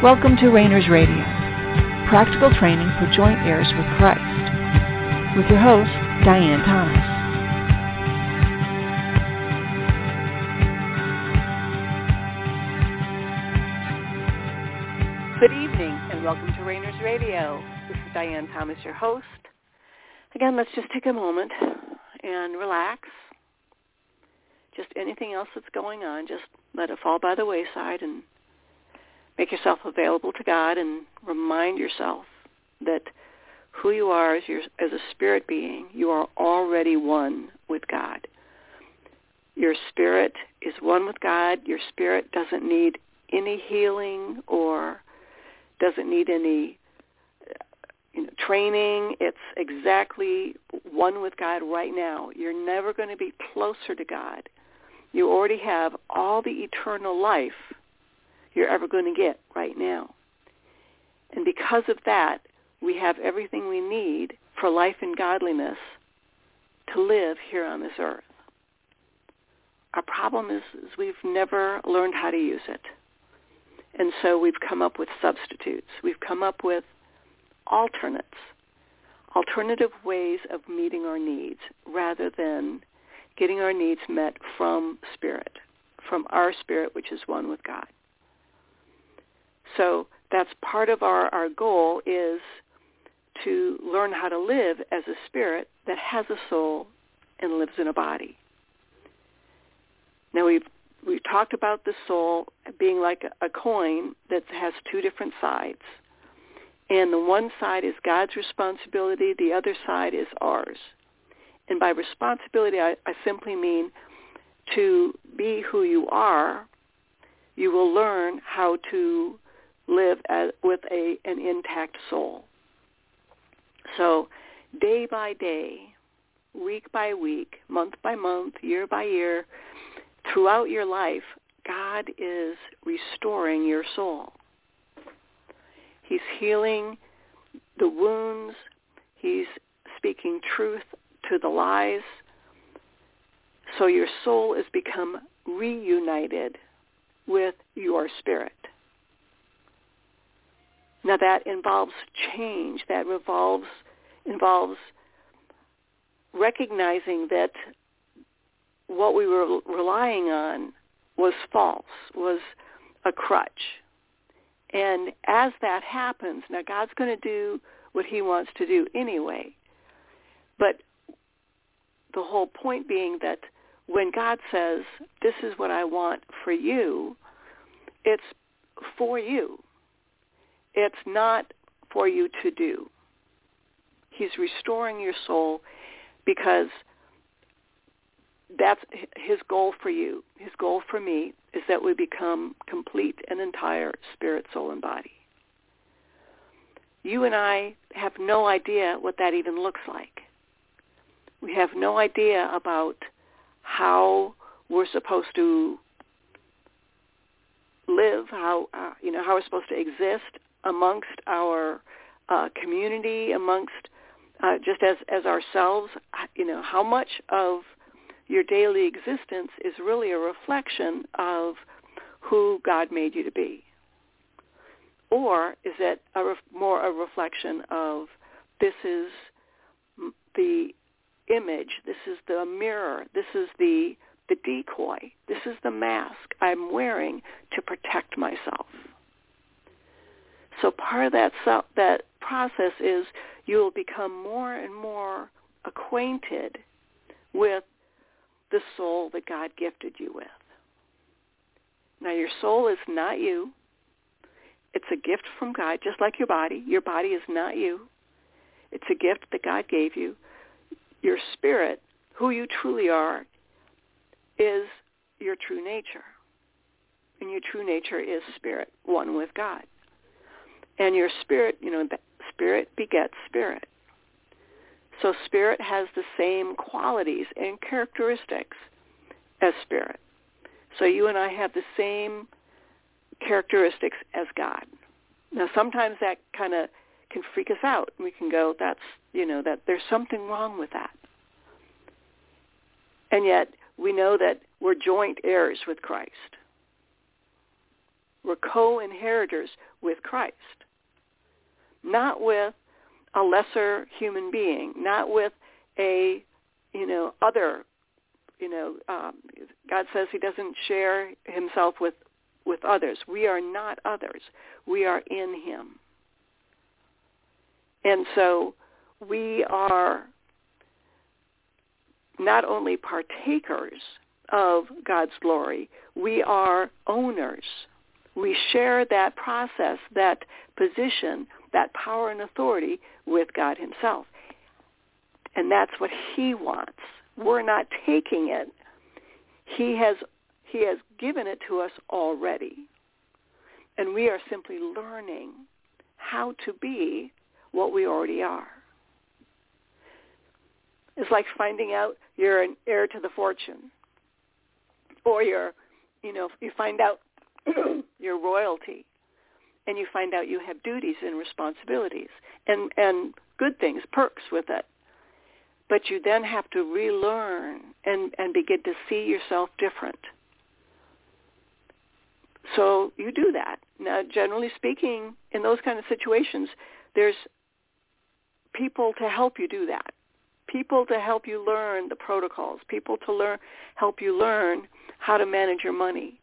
Welcome to Rainers Radio, practical training for joint heirs with Christ, with your host, Diane Thomas. Good evening and welcome to Rainers Radio. This is Diane Thomas, your host. Again, let's just take a moment and relax. Just anything else that's going on, just let it fall by the wayside and make yourself available to God and remind yourself that who you are as, your, as a spirit being, you are already one with God. Your spirit is one with God. Your spirit doesn't need any healing or doesn't need any uh, you know, training. It's exactly one with God right now. You're never going to be closer to God. You already have all the eternal life you're ever going to get right now. And because of that, we have everything we need for life and godliness to live here on this earth. Our problem is, is we've never learned how to use it. And so we've come up with substitutes. We've come up with alternates, alternative ways of meeting our needs rather than getting our needs met from spirit, from our spirit, which is one with God. So that's part of our, our goal is to learn how to live as a spirit that has a soul and lives in a body. Now we've we've talked about the soul being like a, a coin that has two different sides. And the one side is God's responsibility, the other side is ours. And by responsibility, I, I simply mean to be who you are, you will learn how to live as, with a, an intact soul. So day by day, week by week, month by month, year by year, throughout your life, God is restoring your soul. He's healing the wounds. He's speaking truth to the lies. So your soul has become reunited with your spirit. Now that involves change. That revolves involves recognizing that what we were relying on was false, was a crutch. And as that happens, now God's going to do what he wants to do anyway. But the whole point being that when God says, this is what I want for you, it's for you. It's not for you to do. He's restoring your soul because that's his goal for you. His goal for me is that we become complete and entire spirit, soul, and body. You and I have no idea what that even looks like. We have no idea about how we're supposed to live, how uh, you know how we're supposed to exist amongst our uh, community, amongst uh, just as as ourselves. You know how much of your daily existence is really a reflection of who God made you to be, or is it a ref- more a reflection of this is the image, this is the mirror, this is the the decoy, this is the mask I'm wearing to protect myself. So part of that that process is you will become more and more acquainted with the soul that God gifted you with. Now your soul is not you. It's a gift from God, just like your body. Your body is not you. It's a gift that God gave you. Your spirit, who you truly are, is your true nature. And your true nature is spirit, one with God. And your spirit, you know, spirit begets spirit. So spirit has the same qualities and characteristics as spirit. So you and I have the same characteristics as God. Now sometimes that kind of can freak us out. We can go, that's, you know, that there's something wrong with that. And yet we know that we're joint heirs with Christ. We're co-inheritors with Christ, not with a lesser human being, not with a, you know, other, you know, um, God says he doesn't share himself with, with others. We are not others. We are in him. And so we are not only partakers of God's glory, we are owners. We share that process, that position, that power and authority with God himself. And that's what he wants. We're not taking it. He has he has given it to us already. And we are simply learning how to be what we already are. It's like finding out you're an heir to the fortune. Or you're, you know, you find out you're royalty and you find out you have duties and responsibilities and, and good things, perks with it. But you then have to relearn and, and begin to see yourself different. So you do that. Now, generally speaking, in those kind of situations, there's people to help you do that people to help you learn the protocols, people to learn help you learn how to manage your money.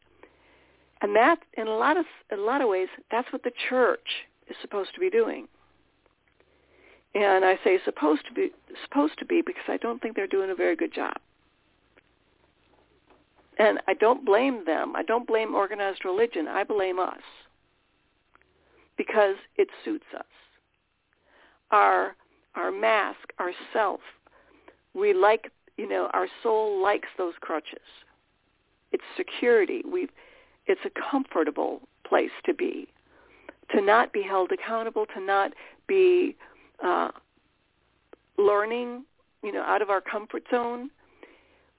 And that in a lot of in a lot of ways that's what the church is supposed to be doing. And I say supposed to be supposed to be because I don't think they're doing a very good job. And I don't blame them. I don't blame organized religion. I blame us. Because it suits us. Our our mask, our self. We like, you know, our soul likes those crutches. It's security. we it's a comfortable place to be. To not be held accountable, to not be uh, learning, you know, out of our comfort zone.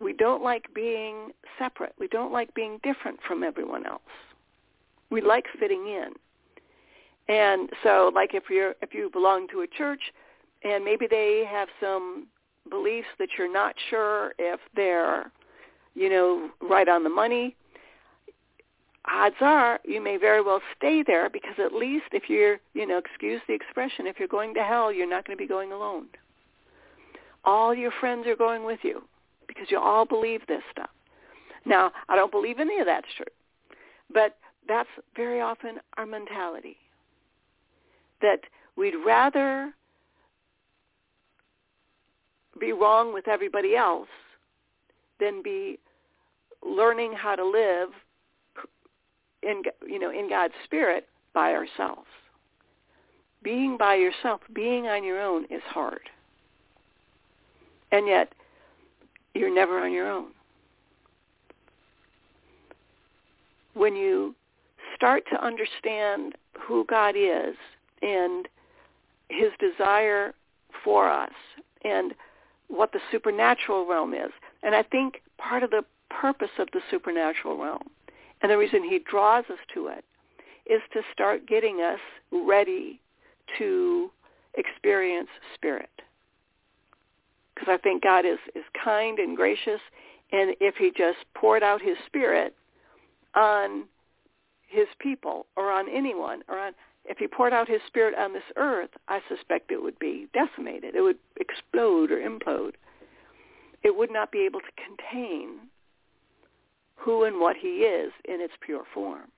We don't like being separate. We don't like being different from everyone else. We like fitting in. And so like if you're if you belong to a church, and maybe they have some beliefs that you're not sure if they're, you know, right on the money, odds are you may very well stay there because at least if you're, you know, excuse the expression, if you're going to hell, you're not going to be going alone. All your friends are going with you because you all believe this stuff. Now, I don't believe any of that's true, but that's very often our mentality. That we'd rather be wrong with everybody else than be learning how to live in you know in God's spirit by ourselves. Being by yourself, being on your own is hard. And yet you're never on your own. When you start to understand who God is and his desire for us and what the supernatural realm is. And I think part of the purpose of the supernatural realm and the reason he draws us to it is to start getting us ready to experience spirit. Because I think God is, is kind and gracious, and if he just poured out his spirit on his people or on anyone or on if he poured out his spirit on this earth, I suspect it would be decimated. It would explode or implode. It would not be able to contain who and what he is in its pure form.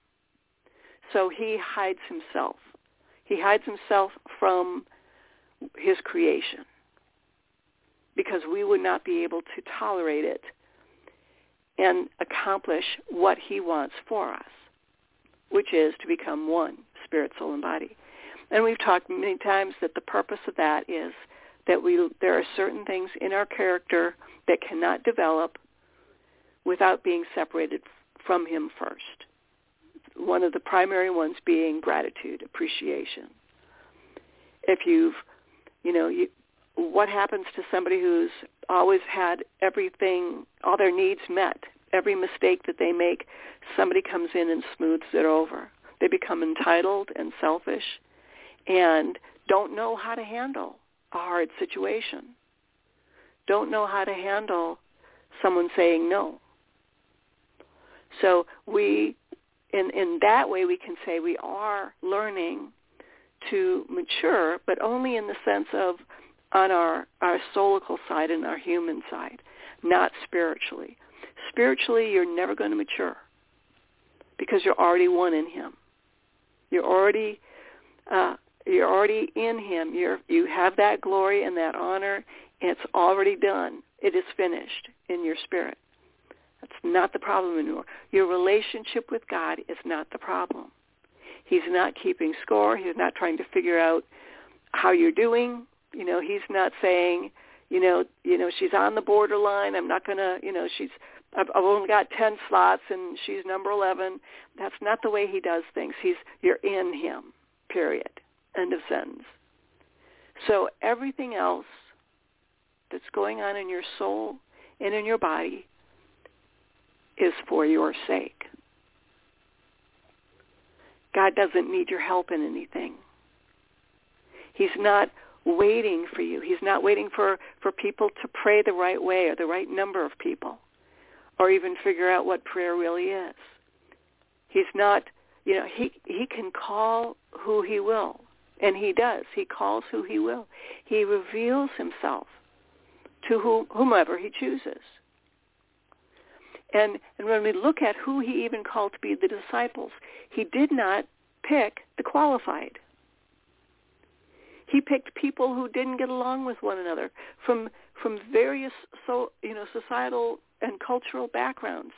So he hides himself. He hides himself from his creation because we would not be able to tolerate it and accomplish what he wants for us, which is to become one spirit, soul, and body. And we've talked many times that the purpose of that is that we there are certain things in our character that cannot develop without being separated from him first. One of the primary ones being gratitude, appreciation. If you've, you know, you, what happens to somebody who's always had everything, all their needs met, every mistake that they make, somebody comes in and smooths it over. They become entitled and selfish and don't know how to handle a hard situation. Don't know how to handle someone saying no. So we in in that way we can say we are learning to mature, but only in the sense of on our our soulical side and our human side, not spiritually. Spiritually, you're never going to mature because you're already one in Him. You're already uh, you're already in Him. You're you have that glory and that honor. It's already done. It is finished in your spirit. That's not the problem anymore. Your relationship with God is not the problem. He's not keeping score. He's not trying to figure out how you're doing. You know, he's not saying, you know, you know, she's on the borderline. I'm not going to, you know, she's I've, I've only got 10 slots and she's number 11. That's not the way he does things. He's you're in him. Period. End of sentence. So everything else that's going on in your soul and in your body is for your sake. God doesn't need your help in anything. He's not waiting for you. He's not waiting for, for people to pray the right way or the right number of people or even figure out what prayer really is. He's not, you know, he, he can call who he will. And he does. He calls who he will. He reveals himself to whom, whomever he chooses. And, and when we look at who he even called to be the disciples, he did not pick the qualified. He picked people who didn't get along with one another from from various so you know societal and cultural backgrounds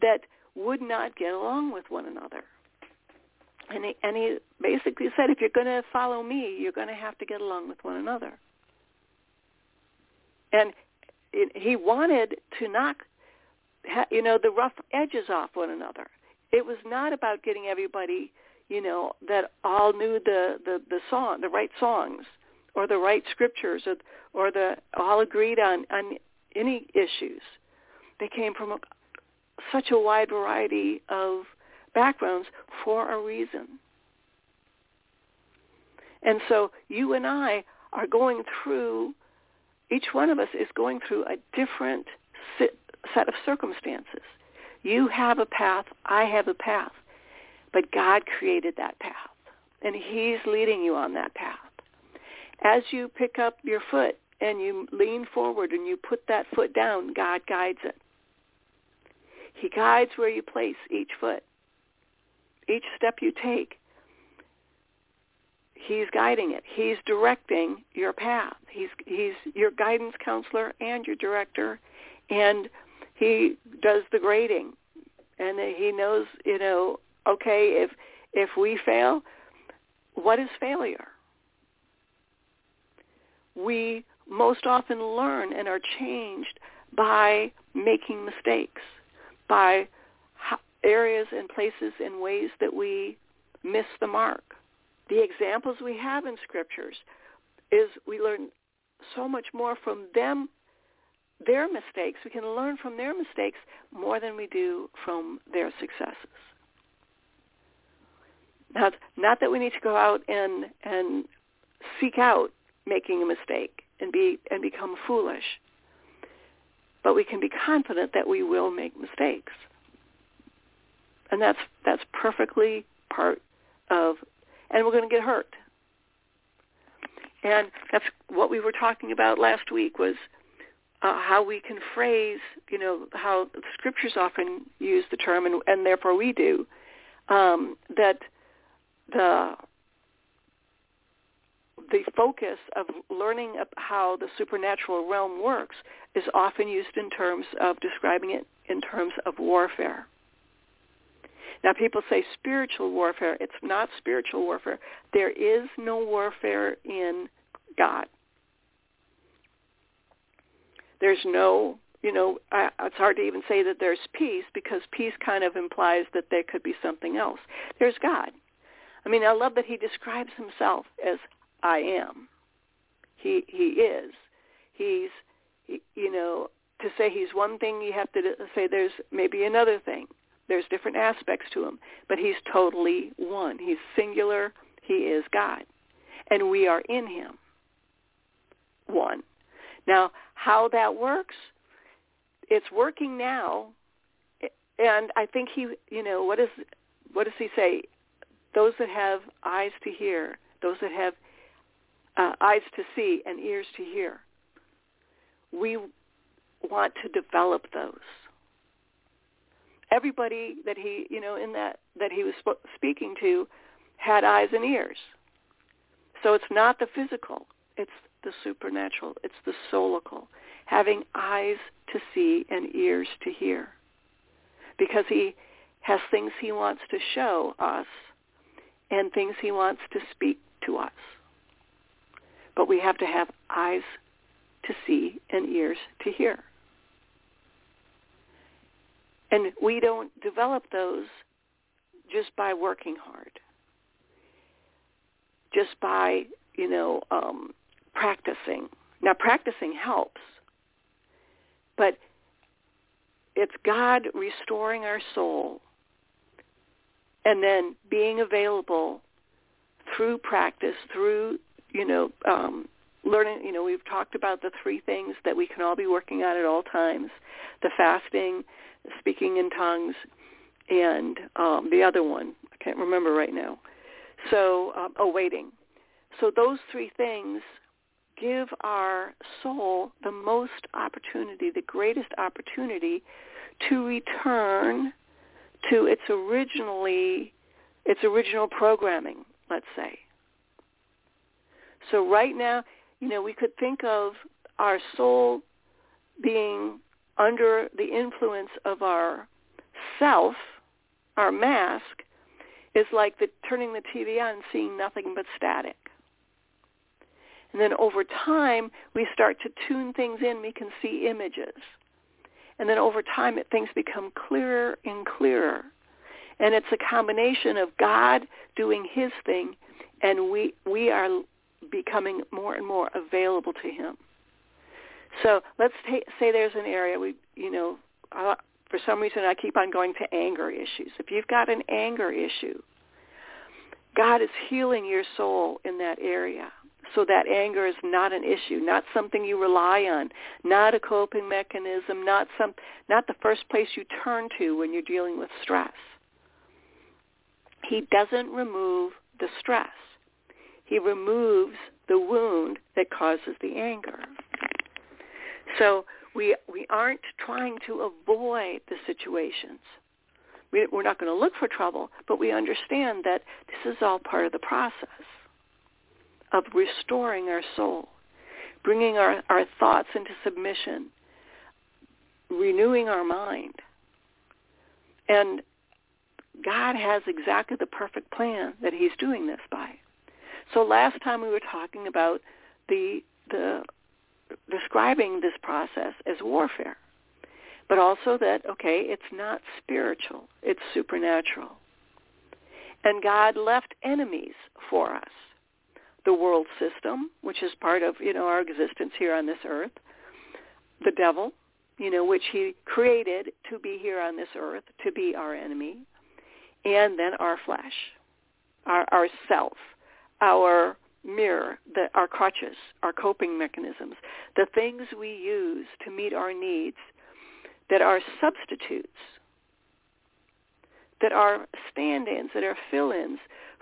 that would not get along with one another. And he, and he basically said, if you're going to follow me, you're going to have to get along with one another. And it, he wanted to knock you know, the rough edges off one another. It was not about getting everybody, you know, that all knew the the the song, the right songs, or the right scriptures, or or the all agreed on on any issues. They came from a, such a wide variety of backgrounds for a reason. And so you and I are going through, each one of us is going through a different set of circumstances. You have a path, I have a path, but God created that path, and he's leading you on that path. As you pick up your foot and you lean forward and you put that foot down, God guides it. He guides where you place each foot. Each step you take, he's guiding it. He's directing your path. He's he's your guidance counselor and your director and he does the grading. And he knows you know okay if if we fail what is failure? We most often learn and are changed by making mistakes by areas and places and ways that we miss the mark. The examples we have in scriptures is we learn so much more from them their mistakes. We can learn from their mistakes more than we do from their successes. Now, not that we need to go out and and seek out making a mistake and be and become foolish, but we can be confident that we will make mistakes, and that's that's perfectly part of, and we're going to get hurt. And that's what we were talking about last week was uh, how we can phrase, you know, how the scriptures often use the term, and, and therefore we do, um, that the the focus of learning how the supernatural realm works is often used in terms of describing it in terms of warfare. Now people say spiritual warfare. It's not spiritual warfare. There is no warfare in God. There's no, you know, I, it's hard to even say that there's peace because peace kind of implies that there could be something else. There's God. I mean, I love that he describes himself as I am. He he is. He's he, you know to say he's one thing you have to say there's maybe another thing. There's different aspects to him, but he's totally one. He's singular. He is God. And we are in him. One. Now, how that works, it's working now, and I think he, you know, what is what does he say? Those that have eyes to hear, those that have uh, eyes to see and ears to hear. We want to develop those. Everybody that he, you know, in that that he was sp- speaking to, had eyes and ears. So it's not the physical; it's the supernatural. It's the soulical, having eyes to see and ears to hear, because he has things he wants to show us and things he wants to speak to us. But we have to have eyes to see and ears to hear. And we don't develop those just by working hard, just by, you know, um, practicing. Now, practicing helps, but it's God restoring our soul and then being available through practice, through, you know, um, learning, you know, we've talked about the three things that we can all be working on at all times, the fasting, speaking in tongues, and um, the other one, I can't remember right now. So, um, oh, waiting. So those three things give our soul the most opportunity, the greatest opportunity to return to its originally its original programming, let's say. So right now, you know, we could think of our soul being under the influence of our self, our mask, is like the, turning the TV on and seeing nothing but static. And then over time, we start to tune things in. We can see images. And then over time, it, things become clearer and clearer. And it's a combination of God doing his thing, and we, we are becoming more and more available to him. So let's ta- say there's an area we, you know, uh, for some reason I keep on going to anger issues. If you've got an anger issue, God is healing your soul in that area so that anger is not an issue, not something you rely on, not a coping mechanism, not some not the first place you turn to when you're dealing with stress. He doesn't remove the stress. He removes the wound that causes the anger. So we we aren't trying to avoid the situations. We, we're not going to look for trouble, but we understand that this is all part of the process of restoring our soul, bringing our, our thoughts into submission, renewing our mind. And God has exactly the perfect plan that he's doing this by. So last time we were talking about the the describing this process as warfare, but also that okay, it's not spiritual, it's supernatural. And God left enemies for us the world system, which is part of, you know, our existence here on this earth, the devil, you know, which he created to be here on this earth, to be our enemy, and then our flesh, our, self, our mirror, the, our crutches, our coping mechanisms, the things we use to meet our needs that are substitutes, that are stand-ins, that are fill-ins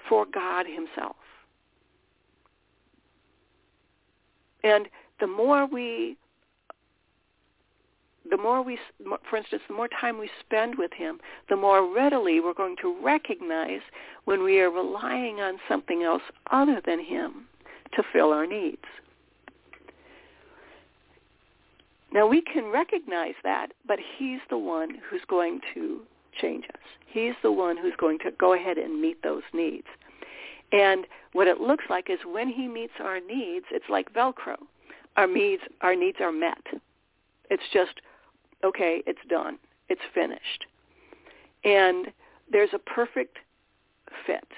for God himself. And the more we, the more we, for instance, the more time we spend with him, the more readily we're going to recognize when we are relying on something else other than him to fill our needs. Now we can recognize that, but he's the one who's going to change us. He's the one who's going to go ahead and meet those needs. And what it looks like is when he meets our needs, it's like Velcro. Our needs, our needs are met. It's just, okay, it's done. It's finished. And there's a perfect fit.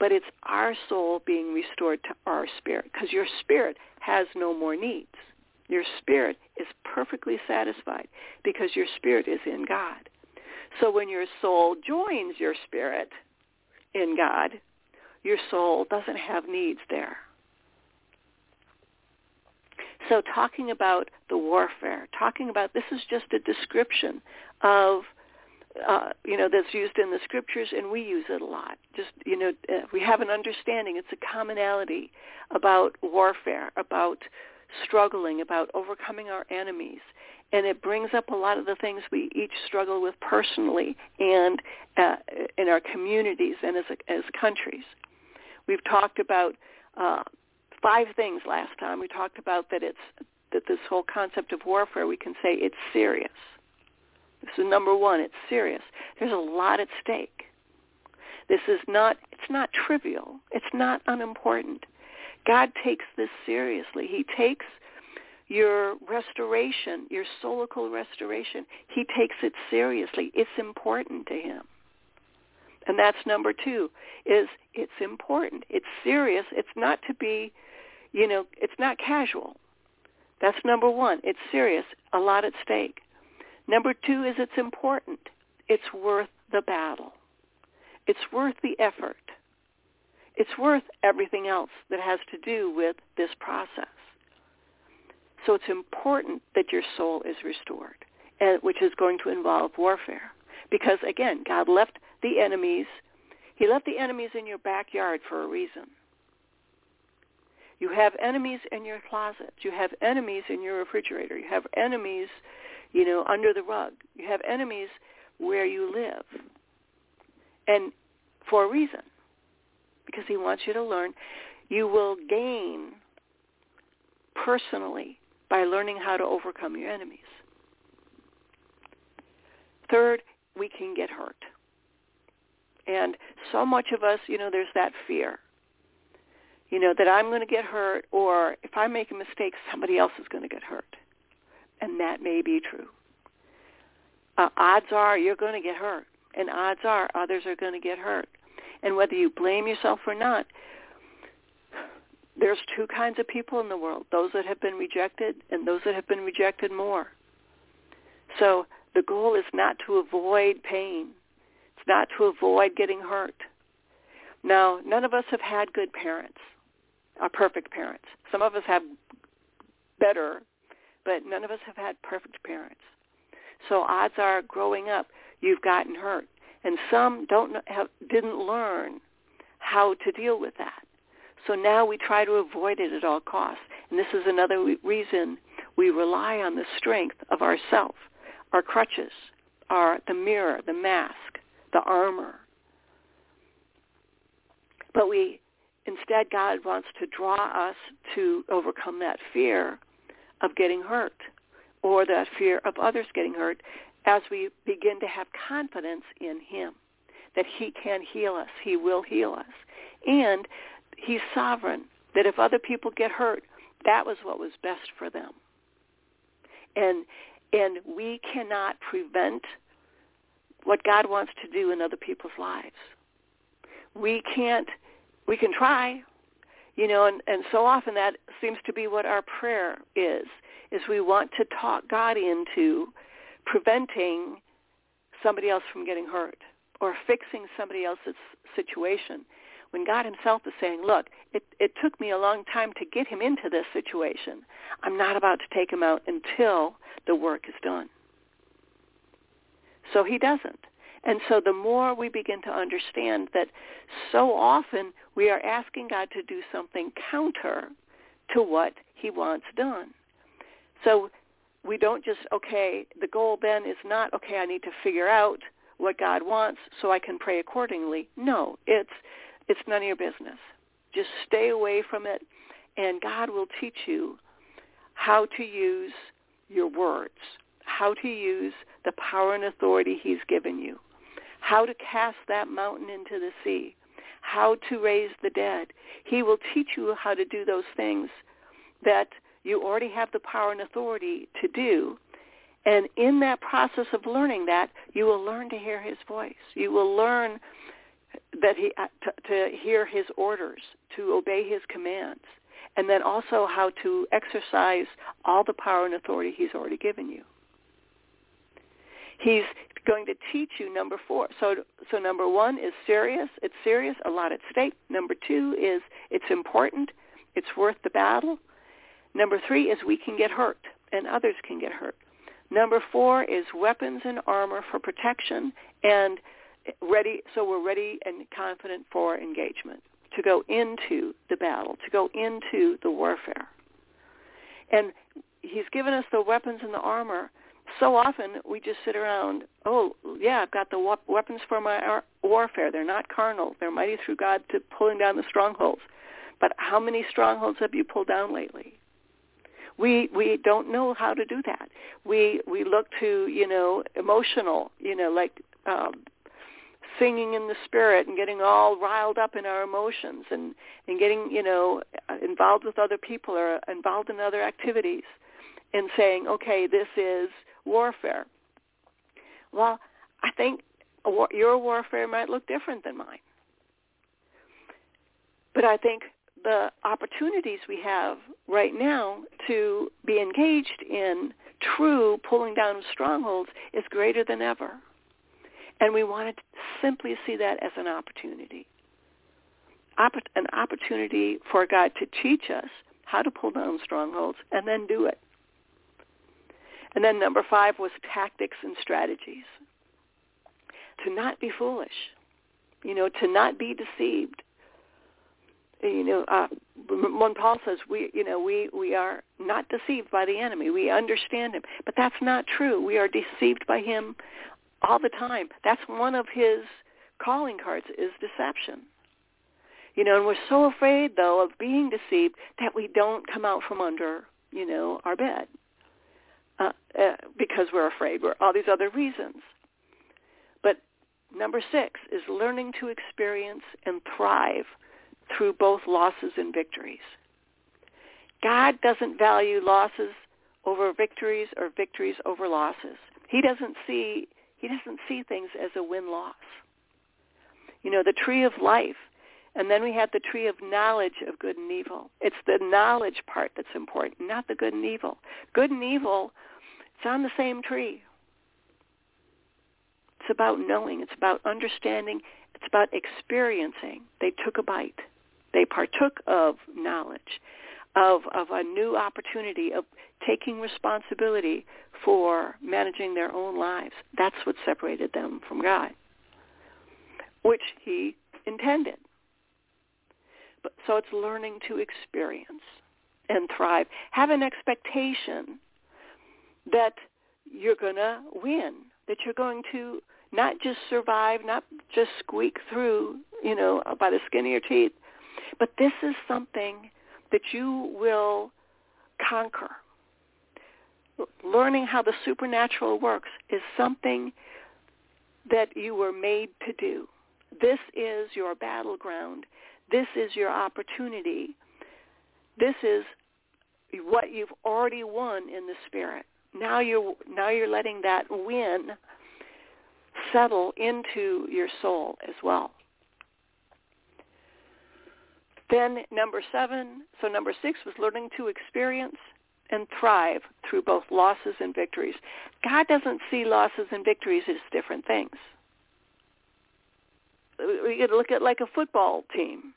But it's our soul being restored to our spirit because your spirit has no more needs. Your spirit is perfectly satisfied because your spirit is in God. So when your soul joins your spirit in God, your soul doesn't have needs there. So talking about the warfare, talking about this is just a description of uh, you know, that's used in the scriptures, and we use it a lot. Just, you know, uh, we have an understanding. It's a commonality about warfare, about struggling, about overcoming our enemies. And it brings up a lot of the things we each struggle with personally and uh, in our communities and as, as countries. We've talked about uh, five things last time. We talked about that it's that this whole concept of warfare, we can say it's serious. This is number one. It's serious. There's a lot at stake. This is not, it's not trivial. It's not unimportant. God takes this seriously. He takes your restoration, your soulical restoration, he takes it seriously. It's important to him. And that's number two, is it's important. It's serious. It's not to be, you know, it's not casual. That's number one. It's serious. A lot at stake. Number two is it's important. It's worth the battle. It's worth the effort. It's worth everything else that has to do with this process. So it's important that your soul is restored, which is going to involve warfare. Because again, God left the enemies, he left the enemies in your backyard for a reason. You have enemies in your closet. You have enemies in your refrigerator. You have enemies, you know, under the rug. You have enemies where you live. And for a reason. Because he wants you to learn. You will gain personally by learning how to overcome your enemies. Third, we can get hurt. And so much of us, you know, there's that fear you know, that I'm going to get hurt or if I make a mistake, somebody else is going to get hurt. And that may be true. Uh, odds are you're going to get hurt. And odds are others are going to get hurt. And whether you blame yourself or not, there's two kinds of people in the world, those that have been rejected and those that have been rejected more. So the goal is not to avoid pain. It's not to avoid getting hurt. Now, none of us have had good parents are perfect parents. Some of us have better, but none of us have had perfect parents. So odds are growing up you've gotten hurt. And some don't have, didn't learn how to deal with that. So now we try to avoid it at all costs. And this is another reason we rely on the strength of ourself, our crutches, our the mirror, the mask, the armor. But we Instead, God wants to draw us to overcome that fear of getting hurt or that fear of others getting hurt as we begin to have confidence in him that he can heal us. He will heal us. And he's sovereign, that if other people get hurt, that was what was best for them. And and we cannot prevent what God wants to do in other people's lives. We can't we can try, you know, and, and so often that seems to be what our prayer is, is we want to talk God into preventing somebody else from getting hurt or fixing somebody else's situation. When God himself is saying, look, it, it took me a long time to get him into this situation. I'm not about to take him out until the work is done. So he doesn't. And so the more we begin to understand that so often we are asking God to do something counter to what he wants done. So we don't just, okay, the goal then is not, okay, I need to figure out what God wants so I can pray accordingly. No, it's, it's none of your business. Just stay away from it, and God will teach you how to use your words, how to use the power and authority he's given you how to cast that mountain into the sea, how to raise the dead. He will teach you how to do those things that you already have the power and authority to do. And in that process of learning that, you will learn to hear his voice. You will learn that he uh, to, to hear his orders, to obey his commands, and then also how to exercise all the power and authority he's already given you. He's going to teach you number four. So, so number one is serious. It's serious, a lot at stake. Number two is it's important. It's worth the battle. Number three is we can get hurt and others can get hurt. Number four is weapons and armor for protection and ready, so we're ready and confident for engagement, to go into the battle, to go into the warfare. And he's given us the weapons and the armor. So often we just sit around, oh, yeah, I've got the weapons for my warfare. They're not carnal. They're mighty through God to pulling down the strongholds. But how many strongholds have you pulled down lately? We we don't know how to do that. We we look to you know emotional you know like um, singing in the spirit and getting all riled up in our emotions and and getting you know involved with other people or involved in other activities and saying okay this is warfare well i think your warfare might look different than mine but i think the opportunities we have right now to be engaged in true pulling down of strongholds is greater than ever. And we want to simply see that as an opportunity. an opportunity for God to teach us how to pull down strongholds and then do it. And then number five was tactics and strategies. To not be foolish, you know, to not be deceived, you know, uh, when Paul says we, you know, we we are not deceived by the enemy. We understand him, but that's not true. We are deceived by him all the time. That's one of his calling cards is deception. You know, and we're so afraid though of being deceived that we don't come out from under, you know, our bed uh, uh, because we're afraid. We're all these other reasons. But number six is learning to experience and thrive through both losses and victories. God doesn't value losses over victories or victories over losses. He doesn't see he doesn't see things as a win-loss. You know, the tree of life, and then we have the tree of knowledge of good and evil. It's the knowledge part that's important, not the good and evil. Good and evil, it's on the same tree. It's about knowing. It's about understanding. It's about experiencing. They took a bite. They partook of knowledge, of, of a new opportunity, of taking responsibility for managing their own lives. That's what separated them from God, which he intended. So it's learning to experience and thrive. Have an expectation that you're going to win, that you're going to not just survive, not just squeak through, you know, by the skin of your teeth, but this is something that you will conquer. Learning how the supernatural works is something that you were made to do. This is your battleground. This is your opportunity. This is what you've already won in the spirit. Now you're now you're letting that win settle into your soul as well. Then number seven, so number six was learning to experience and thrive through both losses and victories. God doesn't see losses and victories as different things. We could look at like a football team.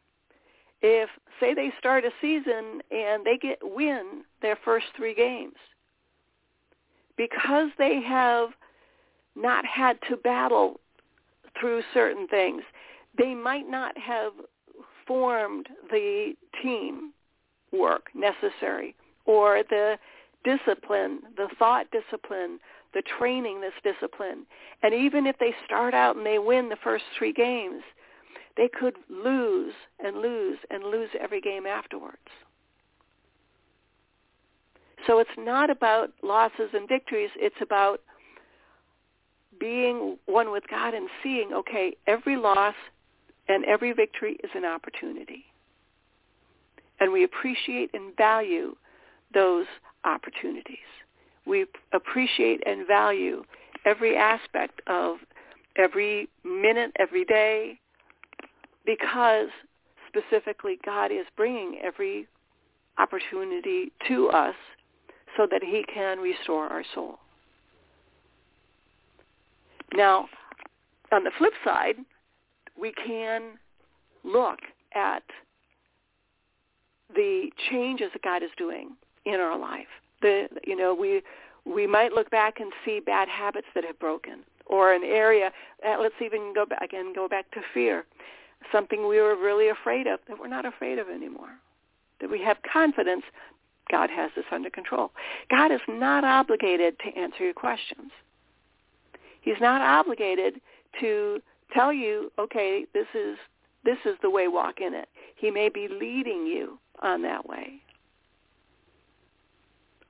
If say they start a season and they get win their first three games, because they have not had to battle through certain things, they might not have formed the team work necessary or the discipline, the thought discipline, the training this discipline. And even if they start out and they win the first three games, they could lose and lose and lose every game afterwards. So it's not about losses and victories. It's about being one with God and seeing, okay, every loss and every victory is an opportunity. And we appreciate and value those opportunities. We appreciate and value every aspect of every minute, every day, because specifically God is bringing every opportunity to us so that he can restore our soul. Now, on the flip side, we can look at the changes that God is doing in our life. The you know we we might look back and see bad habits that have broken or an area. Uh, let's even go back again. Go back to fear, something we were really afraid of that we're not afraid of anymore. That we have confidence God has this under control. God is not obligated to answer your questions. He's not obligated to tell you, okay, this is this is the way, walk in it. He may be leading you on that way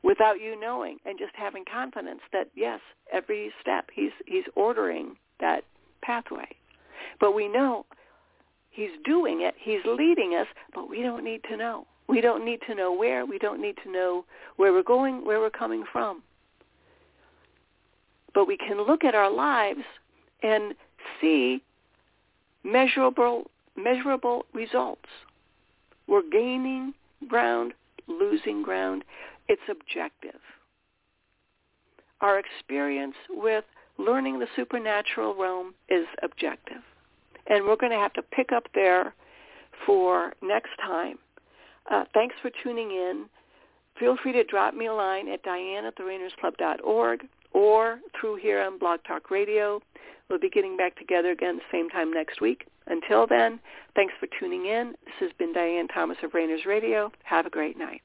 without you knowing and just having confidence that yes, every step he's he's ordering that pathway. But we know he's doing it, he's leading us, but we don't need to know. We don't need to know where, we don't need to know where we're going, where we're coming from. But we can look at our lives and see measurable measurable results. We're gaining ground, losing ground. It's objective. Our experience with learning the supernatural realm is objective. And we're going to have to pick up there for next time. Uh, thanks for tuning in. Feel free to drop me a line at diane or through here on Blog Talk Radio. We'll be getting back together again the same time next week. Until then, thanks for tuning in. This has been Diane Thomas of Rainers Radio. Have a great night.